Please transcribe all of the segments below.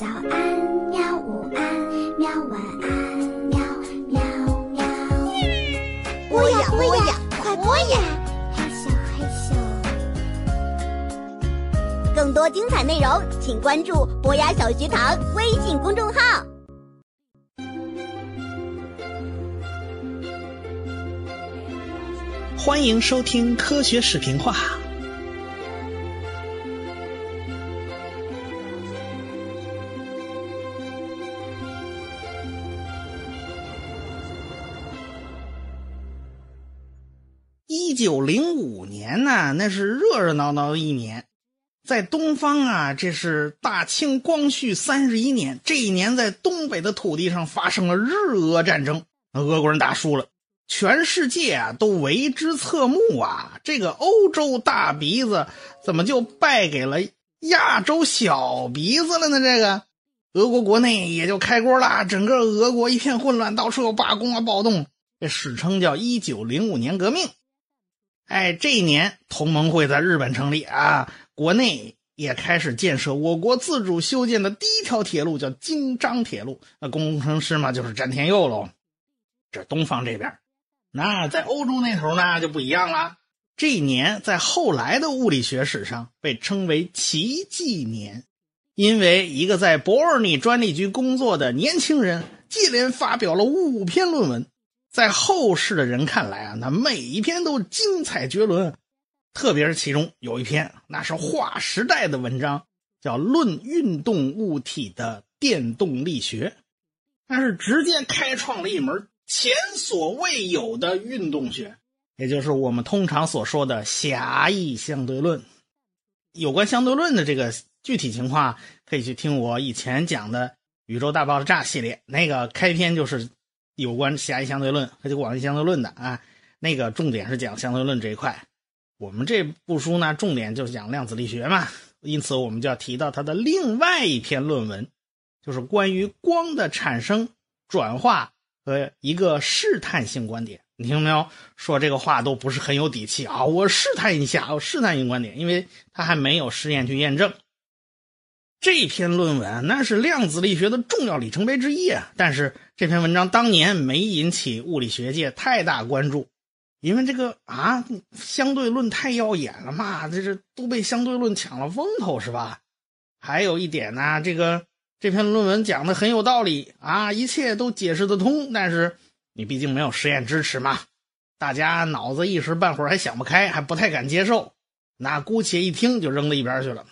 早安，喵！午安，喵！晚安，喵喵喵！播呀播呀，快播呀！害羞害羞。更多精彩内容，请关注博雅小学堂微信公众号。欢迎收听科学视频化。那是热热闹闹的一年，在东方啊，这是大清光绪三十一年。这一年，在东北的土地上发生了日俄战争，俄国人打输了，全世界啊都为之侧目啊。这个欧洲大鼻子怎么就败给了亚洲小鼻子了呢？这个俄国国内也就开锅了，整个俄国一片混乱，到处有罢工啊、暴动，这史称叫一九零五年革命。哎，这一年同盟会在日本成立啊，国内也开始建设我国自主修建的第一条铁路，叫京张铁路。那工程师嘛，就是詹天佑喽。这东方这边，那在欧洲那头呢就不一样了。这一年在后来的物理学史上被称为奇迹年，因为一个在伯尔尼专利局工作的年轻人接连发表了五篇论文。在后世的人看来啊，那每一篇都精彩绝伦，特别是其中有一篇，那是划时代的文章，叫《论运动物体的电动力学》，那是直接开创了一门前所未有的运动学，也就是我们通常所说的狭义相对论。有关相对论的这个具体情况，可以去听我以前讲的《宇宙大爆炸》系列，那个开篇就是。有关狭义相对论和广义相对论的啊，那个重点是讲相对论这一块。我们这部书呢，重点就是讲量子力学嘛，因此我们就要提到它的另外一篇论文，就是关于光的产生、转化和一个试探性观点。你听没有？说这个话都不是很有底气啊！我试探一下，我试探性观点，因为它还没有实验去验证。这篇论文那是量子力学的重要里程碑之一啊！但是这篇文章当年没引起物理学界太大关注，因为这个啊相对论太耀眼了嘛，这是都被相对论抢了风头是吧？还有一点呢，这个这篇论文讲的很有道理啊，一切都解释得通，但是你毕竟没有实验支持嘛，大家脑子一时半会儿还想不开，还不太敢接受，那姑且一听就扔到一边去了。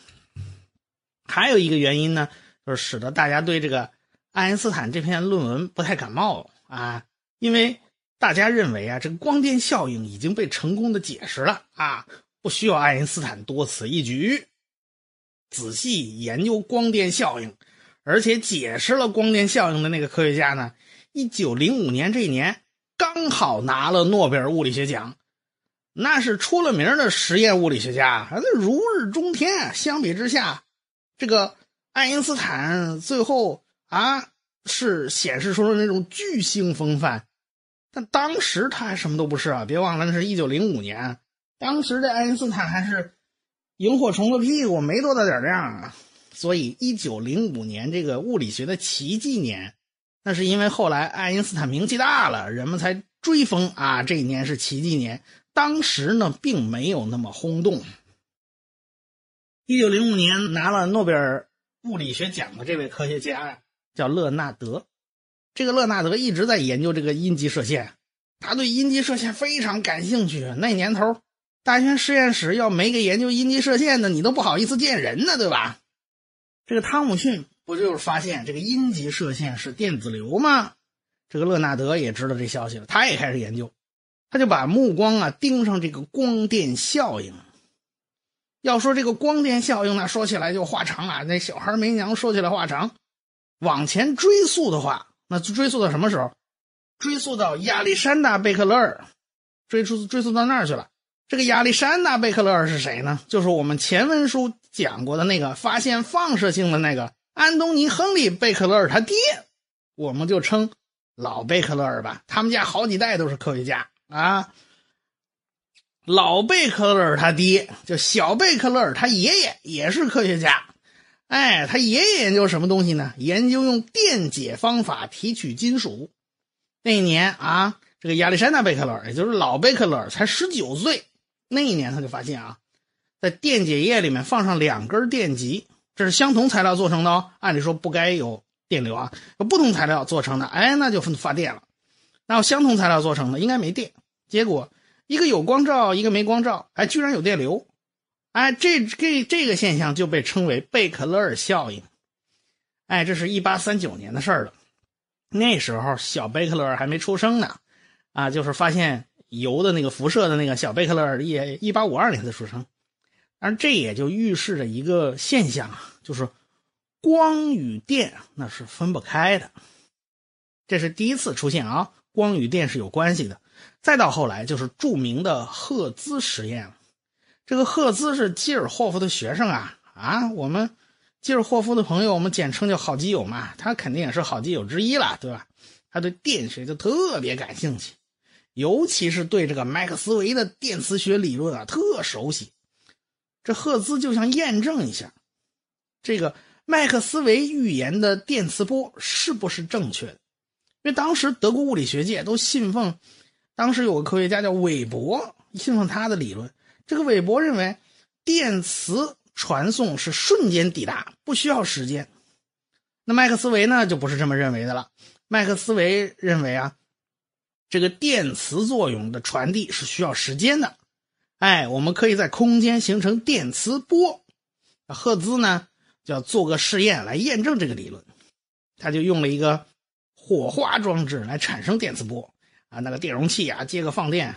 还有一个原因呢，就是使得大家对这个爱因斯坦这篇论文不太感冒啊，因为大家认为啊，这个光电效应已经被成功的解释了啊，不需要爱因斯坦多此一举。仔细研究光电效应，而且解释了光电效应的那个科学家呢，一九零五年这一年刚好拿了诺贝尔物理学奖，那是出了名的实验物理学家，那如日中天。相比之下，这个爱因斯坦最后啊是显示出了那种巨星风范，但当时他还什么都不是啊！别忘了那是一九零五年，当时的爱因斯坦还是萤火虫的屁股，没多大点亮啊！所以一九零五年这个物理学的奇迹年，那是因为后来爱因斯坦名气大了，人们才追封啊这一年是奇迹年。当时呢并没有那么轰动。一九零五年拿了诺贝尔物理学奖的这位科学家呀叫勒纳德，这个勒纳德一直在研究这个阴极射线，他对阴极射线非常感兴趣。那年头，大学实验室要没个研究阴极射线的，你都不好意思见人呢，对吧？这个汤姆逊不就是发现这个阴极射线是电子流吗？这个勒纳德也知道这消息了，他也开始研究，他就把目光啊盯上这个光电效应。要说这个光电效应呢，说起来就话长啊。那小孩没娘，说起来话长。往前追溯的话，那追溯到什么时候？追溯到亚历山大·贝克勒尔，追溯追溯到那儿去了。这个亚历山大·贝克勒尔是谁呢？就是我们前文书讲过的那个发现放射性的那个安东尼·亨利·贝克勒尔他爹，我们就称老贝克勒尔吧。他们家好几代都是科学家啊。老贝克勒尔他爹，就小贝克勒尔他爷爷也是科学家，哎，他爷爷研究什么东西呢？研究用电解方法提取金属。那一年啊，这个亚历山大·贝克勒尔，也就是老贝克勒尔，才十九岁。那一年他就发现啊，在电解液里面放上两根电极，这是相同材料做成的哦。按理说不该有电流啊，不同材料做成的，哎，那就发电了。那有相同材料做成的，应该没电。结果一个有光照，一个没光照，哎，居然有电流。哎，这这这个现象就被称为贝克勒尔效应。哎，这是一八三九年的事儿了。那时候小贝克勒尔还没出生呢，啊，就是发现铀的那个辐射的那个小贝克勒尔也一八五二年才出生。而这也就预示着一个现象，就是光与电那是分不开的。这是第一次出现啊，光与电是有关系的。再到后来就是著名的赫兹实验。这个赫兹是基尔霍夫的学生啊啊，我们基尔霍夫的朋友，我们简称叫好基友嘛，他肯定也是好基友之一了，对吧？他对电学就特别感兴趣，尤其是对这个麦克斯韦的电磁学理论啊特熟悉。这赫兹就想验证一下，这个麦克斯韦预言的电磁波是不是正确的？因为当时德国物理学界都信奉，当时有个科学家叫韦伯，信奉他的理论。这个韦伯认为，电磁传送是瞬间抵达，不需要时间。那麦克斯韦呢，就不是这么认为的了。麦克斯韦认为啊，这个电磁作用的传递是需要时间的。哎，我们可以在空间形成电磁波。赫兹呢，就要做个试验来验证这个理论。他就用了一个火花装置来产生电磁波啊，那个电容器啊，接个放电。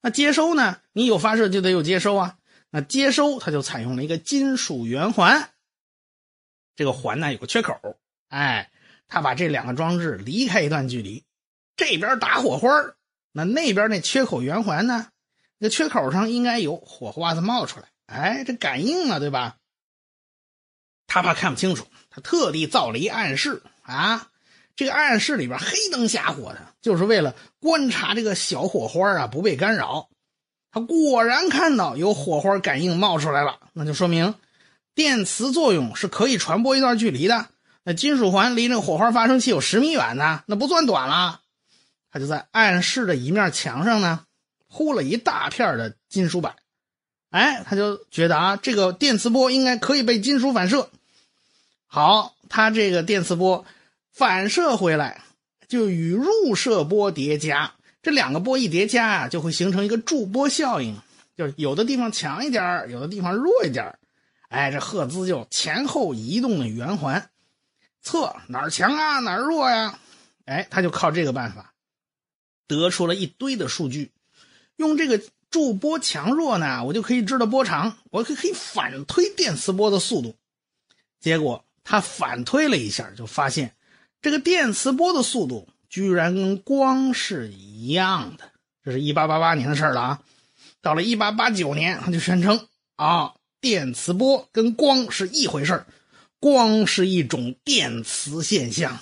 那接收呢？你有发射就得有接收啊。那接收它就采用了一个金属圆环，这个环呢有个缺口，哎，他把这两个装置离开一段距离，这边打火花那那边那缺口圆环呢，那缺口上应该有火花子冒出来，哎，这感应了对吧？他怕看不清楚，他特地造了一暗室啊。这个暗室里边黑灯瞎火的，就是为了观察这个小火花啊不被干扰。他果然看到有火花感应冒出来了，那就说明电磁作用是可以传播一段距离的。那金属环离那个火花发生器有十米远呢，那不算短了。他就在暗室的一面墙上呢铺了一大片的金属板，哎，他就觉得啊，这个电磁波应该可以被金属反射。好，他这个电磁波。反射回来，就与入射波叠加，这两个波一叠加啊，就会形成一个驻波效应，就是有的地方强一点有的地方弱一点哎，这赫兹就前后移动的圆环，测哪儿强啊，哪儿弱呀？哎，他就靠这个办法，得出了一堆的数据。用这个驻波强弱呢，我就可以知道波长，我可可以反推电磁波的速度。结果他反推了一下，就发现。这个电磁波的速度居然跟光是一样的，这是一八八八年的事儿了啊！到了一八八九年，他就宣称啊，电磁波跟光是一回事儿光是一种电磁现象。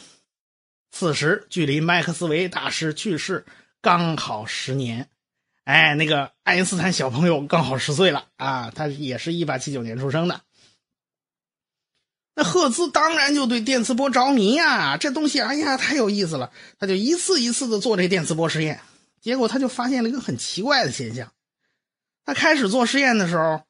此时距离麦克斯韦大师去世刚好十年，哎，那个爱因斯坦小朋友刚好十岁了啊，他也是一八七九年出生的。那赫兹当然就对电磁波着迷呀，这东西哎呀太有意思了，他就一次一次的做这电磁波实验，结果他就发现了一个很奇怪的现象。他开始做实验的时候，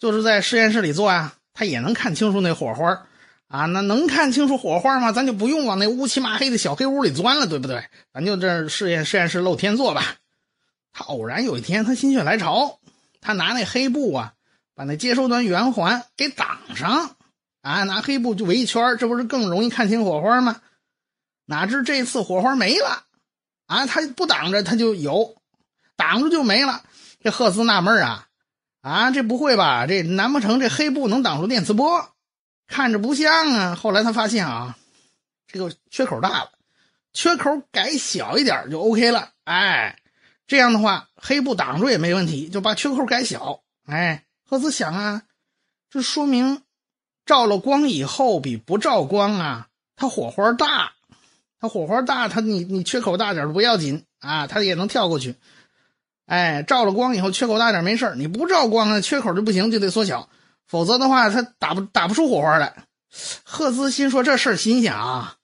就是在实验室里做呀，他也能看清楚那火花啊，那能看清楚火花吗？咱就不用往那乌漆麻黑的小黑屋里钻了，对不对？咱就这实验实验室露天做吧。他偶然有一天，他心血来潮，他拿那黑布啊，把那接收端圆环给挡上。啊，拿黑布就围一圈这不是更容易看清火花吗？哪知这次火花没了，啊，他不挡着他就有，挡住就没了。这赫兹纳闷啊，啊，这不会吧？这难不成这黑布能挡住电磁波？看着不像啊。后来他发现啊，这个缺口大了，缺口改小一点就 OK 了。哎，这样的话黑布挡住也没问题，就把缺口改小。哎，赫兹想啊，这说明。照了光以后，比不照光啊，它火花大，它火花大，它你你缺口大点不要紧啊，它也能跳过去。哎，照了光以后缺口大点没事你不照光啊，缺口就不行，就得缩小。否则的话它打不打不出火花来。赫兹心说这事儿心想啊，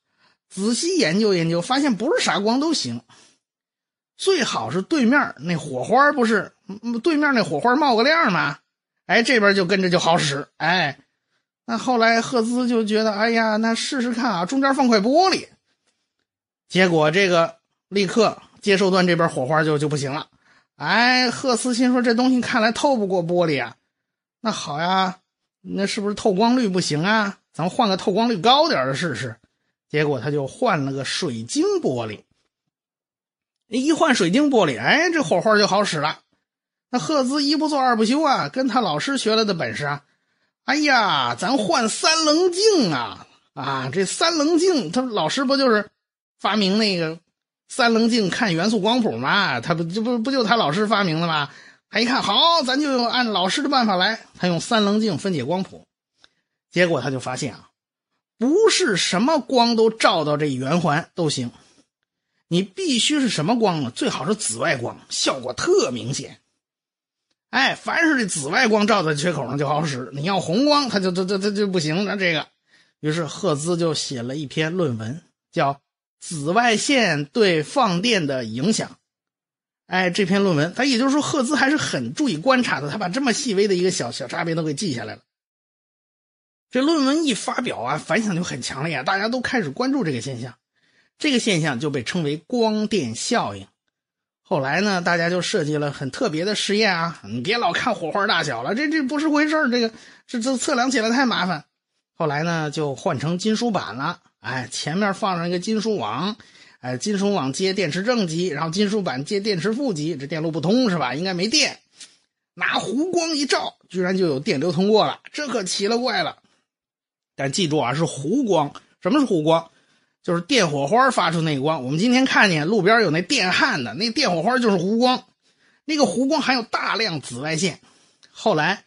仔细研究研究，发现不是啥光都行，最好是对面那火花不是对面那火花冒个亮吗？哎，这边就跟着就好使。哎，那后来赫兹就觉得，哎呀，那试试看啊，中间放块玻璃。结果这个立刻接收端这边火花就就不行了。哎，赫斯心说这东西看来透不过玻璃啊。那好呀，那是不是透光率不行啊？咱们换个透光率高点的试试。结果他就换了个水晶玻璃。一换水晶玻璃，哎，这火花就好使了。那赫兹一不做二不休啊，跟他老师学来的本事啊。哎呀，咱换三棱镜啊！啊，这三棱镜，他老师不就是发明那个三棱镜看元素光谱吗？他不这不不就他老师发明的吗？他一看，好，咱就按老师的办法来。他用三棱镜分解光谱，结果他就发现啊，不是什么光都照到这圆环都行，你必须是什么光呢？最好是紫外光，效果特明显。哎，凡是这紫外光照在缺口上就好使，你要红光，它就它它它就不行。那这个，于是赫兹就写了一篇论文，叫《紫外线对放电的影响》。哎，这篇论文，他也就是说，赫兹还是很注意观察的，他把这么细微的一个小小差别都给记下来了。这论文一发表啊，反响就很强烈啊，大家都开始关注这个现象，这个现象就被称为光电效应。后来呢，大家就设计了很特别的实验啊！你别老看火花大小了，这这不是回事这个这这测量起来太麻烦。后来呢，就换成金属板了。哎，前面放上一个金属网，哎，金属网接电池正极，然后金属板接电池负极，这电路不通是吧？应该没电。拿弧光一照，居然就有电流通过了，这可奇了怪了。但记住啊，是弧光。什么是弧光？就是电火花发出那个光，我们今天看见路边有那电焊的那电火花就是弧光，那个弧光含有大量紫外线。后来，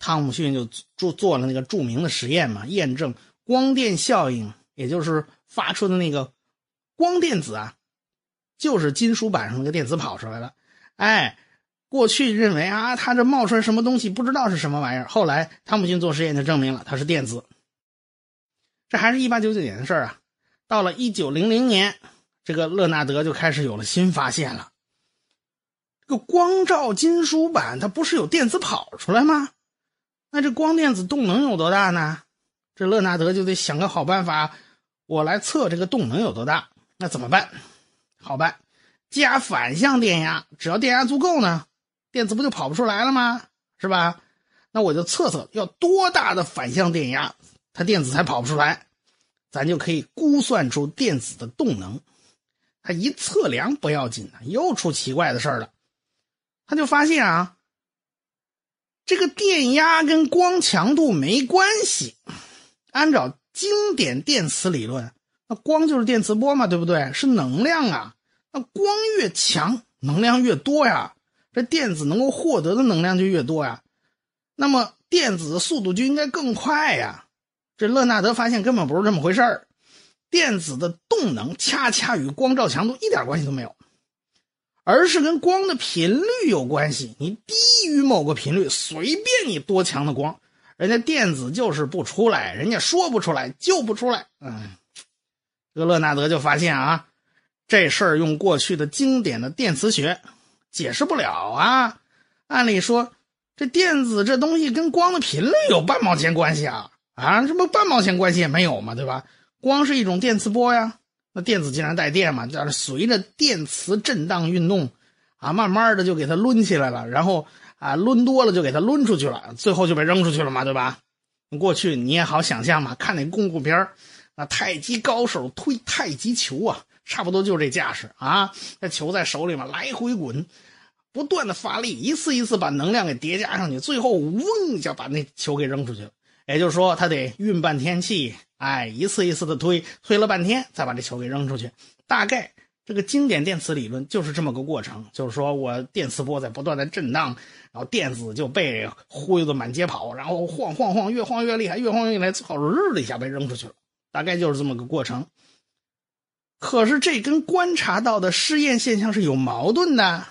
汤姆逊就做做了那个著名的实验嘛，验证光电效应，也就是发出的那个光电子啊，就是金属板上那个电子跑出来了。哎，过去认为啊，它这冒出来什么东西不知道是什么玩意儿，后来汤姆逊做实验就证明了它是电子。这还是一八九九年的事儿啊。到了一九零零年，这个勒纳德就开始有了新发现了。这个光照金属板，它不是有电子跑出来吗？那这光电子动能有多大呢？这勒纳德就得想个好办法，我来测这个动能有多大。那怎么办？好办，加反向电压，只要电压足够呢，电子不就跑不出来了吗？是吧？那我就测测要多大的反向电压，它电子才跑不出来。咱就可以估算出电子的动能，他一测量不要紧呢，又出奇怪的事儿了。他就发现啊，这个电压跟光强度没关系。按照经典电磁理论，那光就是电磁波嘛，对不对？是能量啊。那光越强，能量越多呀，这电子能够获得的能量就越多呀。那么电子的速度就应该更快呀。这勒纳德发现根本不是这么回事儿，电子的动能恰恰与光照强度一点关系都没有，而是跟光的频率有关系。你低于某个频率，随便你多强的光，人家电子就是不出来，人家说不出来就不出来。嗯，这个勒纳德就发现啊，这事儿用过去的经典的电磁学解释不了啊。按理说，这电子这东西跟光的频率有半毛钱关系啊？啊，什么半毛钱关系也没有嘛，对吧？光是一种电磁波呀，那电子既然带电嘛，就是随着电磁震荡运动，啊，慢慢的就给它抡起来了，然后啊，抡多了就给它抡出去了，最后就被扔出去了嘛，对吧？过去你也好想象嘛，看那功夫片那太极高手推太极球啊，差不多就这架势啊，那球在手里面来回滚，不断的发力，一次一次把能量给叠加上去，最后嗡一下把那球给扔出去了。也就是说，他得运半天气，哎，一次一次的推，推了半天，再把这球给扔出去。大概这个经典电磁理论就是这么个过程，就是说我电磁波在不断的震荡，然后电子就被忽悠的满街跑，然后晃晃晃，越晃越厉害，越晃越厉害，最后日的一下被扔出去了。大概就是这么个过程。可是这跟观察到的试验现象是有矛盾的。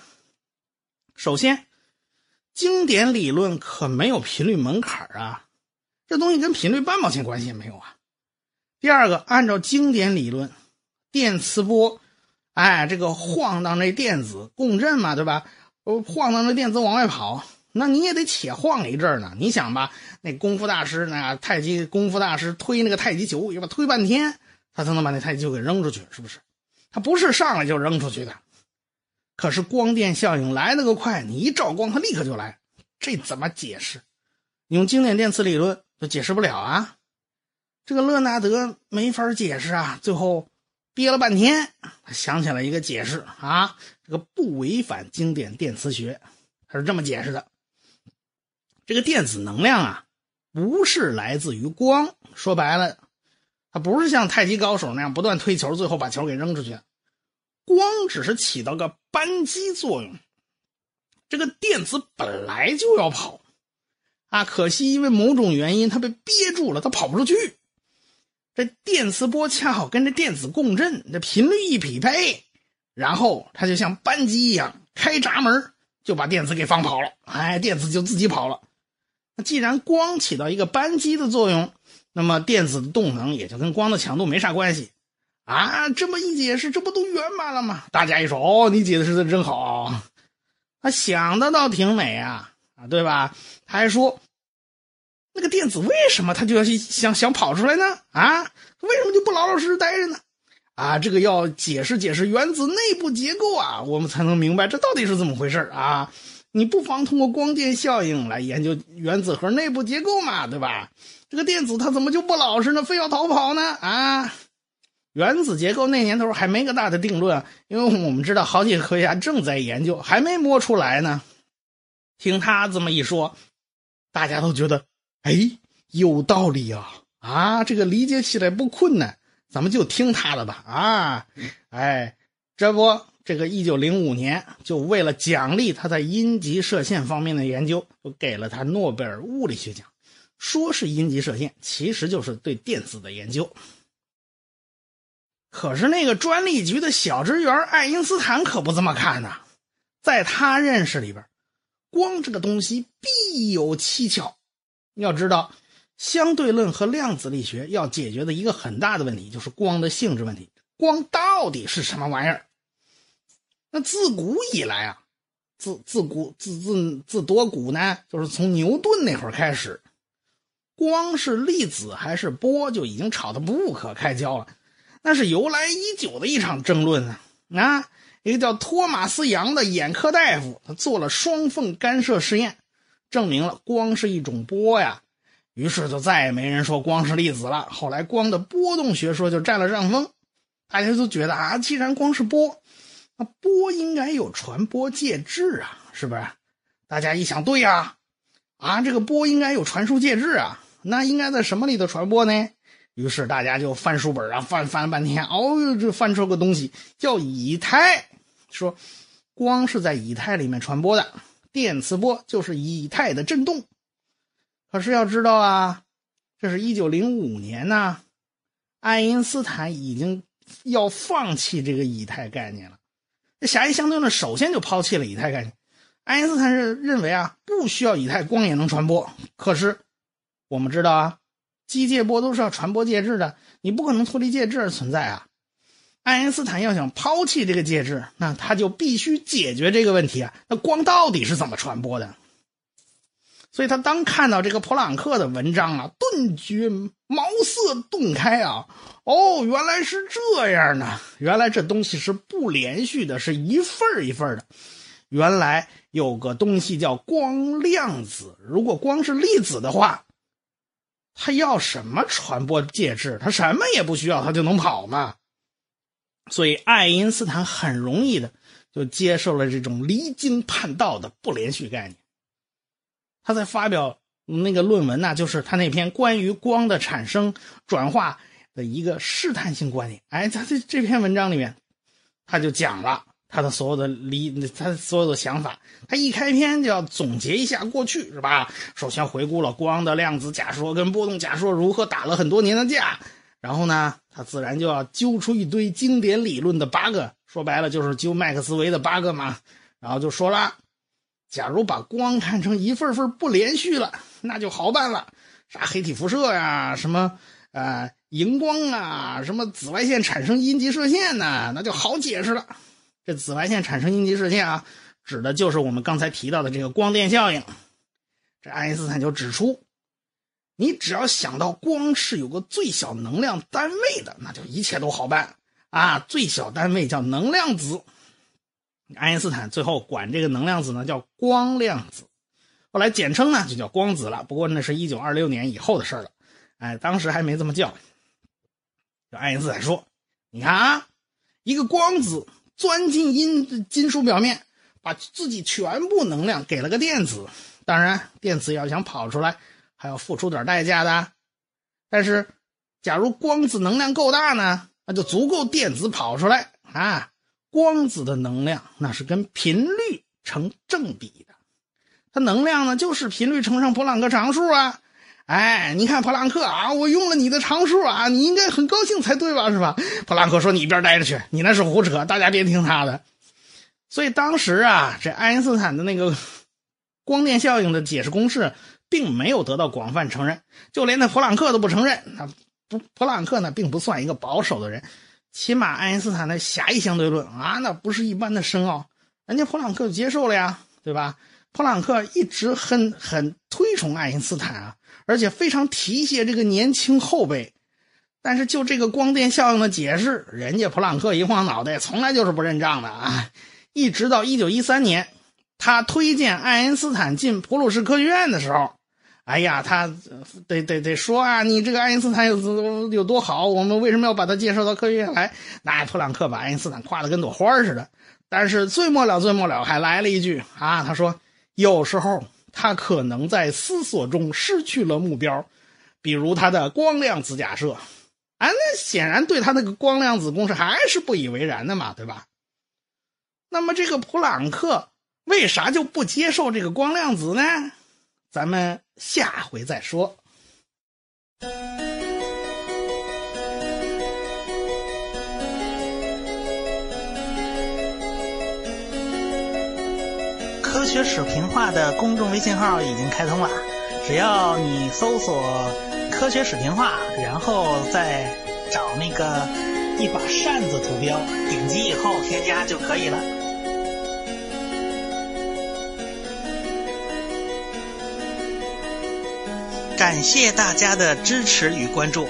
首先，经典理论可没有频率门槛啊，这东西跟频率半毛钱关系也没有啊。第二个，按照经典理论，电磁波，哎，这个晃荡这电子共振嘛，对吧？晃荡着电子往外跑，那你也得且晃一阵呢。你想吧，那功夫大师，那太极功夫大师推那个太极球，要不推半天，他才能把那太极球给扔出去，是不是？他不是上来就扔出去的。可是光电效应来得个快，你一照光，它立刻就来，这怎么解释？用经典电磁理论解释不了啊！这个勒纳德没法解释啊，最后憋了半天，他想起来一个解释啊，这个不违反经典电磁学，他是这么解释的：这个电子能量啊，不是来自于光，说白了，它不是像太极高手那样不断推球，最后把球给扔出去。光只是起到个扳机作用，这个电子本来就要跑，啊，可惜因为某种原因它被憋住了，它跑不出去。这电磁波恰好跟这电子共振，这频率一匹配，然后它就像扳机一样开闸门，就把电子给放跑了。哎，电子就自己跑了。那既然光起到一个扳机的作用，那么电子的动能也就跟光的强度没啥关系。啊，这么一解释，这不都圆满了吗？大家一说，哦，你解释的真好，他想的倒挺美啊，啊，对吧？他还说，那个电子为什么他就要去想想跑出来呢？啊，为什么就不老老实实待着呢？啊，这个要解释解释原子内部结构啊，我们才能明白这到底是怎么回事啊。你不妨通过光电效应来研究原子核内部结构嘛，对吧？这个电子它怎么就不老实呢？非要逃跑呢？啊？原子结构那年头还没个大的定论，因为我们知道好几个科学家正在研究，还没摸出来呢。听他这么一说，大家都觉得，哎，有道理啊！啊，这个理解起来不困难，咱们就听他的吧！啊，哎，这不，这个一九零五年，就为了奖励他在阴极射线方面的研究，就给了他诺贝尔物理学奖。说是阴极射线，其实就是对电子的研究。可是那个专利局的小职员爱因斯坦可不这么看呐，在他认识里边，光这个东西必有蹊跷。要知道，相对论和量子力学要解决的一个很大的问题就是光的性质问题。光到底是什么玩意儿？那自古以来啊，自自古自自自多古呢，就是从牛顿那会儿开始，光是粒子还是波就已经吵得不可开交了。那是由来已久的一场争论啊！啊，一个叫托马斯·杨的眼科大夫，他做了双缝干涉实验，证明了光是一种波呀。于是就再也没人说光是粒子了。后来光的波动学说就占了上风，大家都觉得啊，既然光是波，那波应该有传播介质啊，是不是？大家一想，对呀，啊，这个波应该有传输介质啊，那应该在什么里头传播呢？于是大家就翻书本啊，翻翻了半天，哦哟，这翻出个东西叫以太，说光是在以太里面传播的，电磁波就是以太的振动。可是要知道啊，这是一九零五年呢，爱因斯坦已经要放弃这个以太概念了。这狭义相对论首先就抛弃了以太概念，爱因斯坦是认为啊，不需要以太光也能传播。可是我们知道啊。机械波都是要传播介质的，你不可能脱离介质而存在啊！爱因斯坦要想抛弃这个介质，那他就必须解决这个问题啊！那光到底是怎么传播的？所以他当看到这个普朗克的文章啊，顿觉茅塞顿开啊！哦，原来是这样呢！原来这东西是不连续的，是一份一份的。原来有个东西叫光量子，如果光是粒子的话。他要什么传播介质？他什么也不需要，他就能跑吗？所以爱因斯坦很容易的就接受了这种离经叛道的不连续概念。他在发表那个论文呢，就是他那篇关于光的产生转化的一个试探性观点。哎，他这这篇文章里面，他就讲了。他的所有的理，他所有的想法，他一开篇就要总结一下过去，是吧？首先回顾了光的量子假说跟波动假说如何打了很多年的架，然后呢，他自然就要揪出一堆经典理论的 bug，说白了就是揪麦克斯韦的 bug 嘛。然后就说了，假如把光看成一份份不连续了，那就好办了，啥黑体辐射呀，什么呃荧光啊，什么紫外线产生阴极射线呐，那就好解释了。这紫外线产生阴极射线啊，指的就是我们刚才提到的这个光电效应。这爱因斯坦就指出，你只要想到光是有个最小能量单位的，那就一切都好办啊。最小单位叫能量子。爱因斯坦最后管这个能量子呢叫光量子，后来简称呢就叫光子了。不过那是一九二六年以后的事了，哎，当时还没这么叫。就爱因斯坦说：“你看啊，一个光子钻进阴金属表面，把自己全部能量给了个电子。当然，电子要想跑出来，还要付出点代价的。但是，假如光子能量够大呢，那就足够电子跑出来啊。”光子的能量那是跟频率成正比的，它能量呢就是频率乘上普朗克常数啊。哎，你看普朗克啊，我用了你的常数啊，你应该很高兴才对吧？是吧？普朗克说：“你一边待着去，你那是胡扯，大家别听他的。”所以当时啊，这爱因斯坦的那个光电效应的解释公式并没有得到广泛承认，就连那普朗克都不承认。那不，普朗克呢并不算一个保守的人。起码爱因斯坦的狭义相对论啊，那不是一般的深奥，人家普朗克就接受了呀，对吧？普朗克一直很很推崇爱因斯坦啊，而且非常提携这个年轻后辈。但是就这个光电效应的解释，人家普朗克一晃脑袋，从来就是不认账的啊！一直到一九一三年，他推荐爱因斯坦进普鲁士科学院的时候。哎呀，他得得得说啊，你这个爱因斯坦有有多好？我们为什么要把他介绍到科学院来？那普朗克把爱因斯坦夸得跟朵花似的。但是最末了，最末了，还来了一句啊，他说有时候他可能在思索中失去了目标，比如他的光量子假设。啊，那显然对他那个光量子公式还是不以为然的嘛，对吧？那么这个普朗克为啥就不接受这个光量子呢？咱们下回再说。科学史评话的公众微信号已经开通了，只要你搜索“科学史评话”，然后再找那个一把扇子图标，点击以后添加就可以了。感谢大家的支持与关注。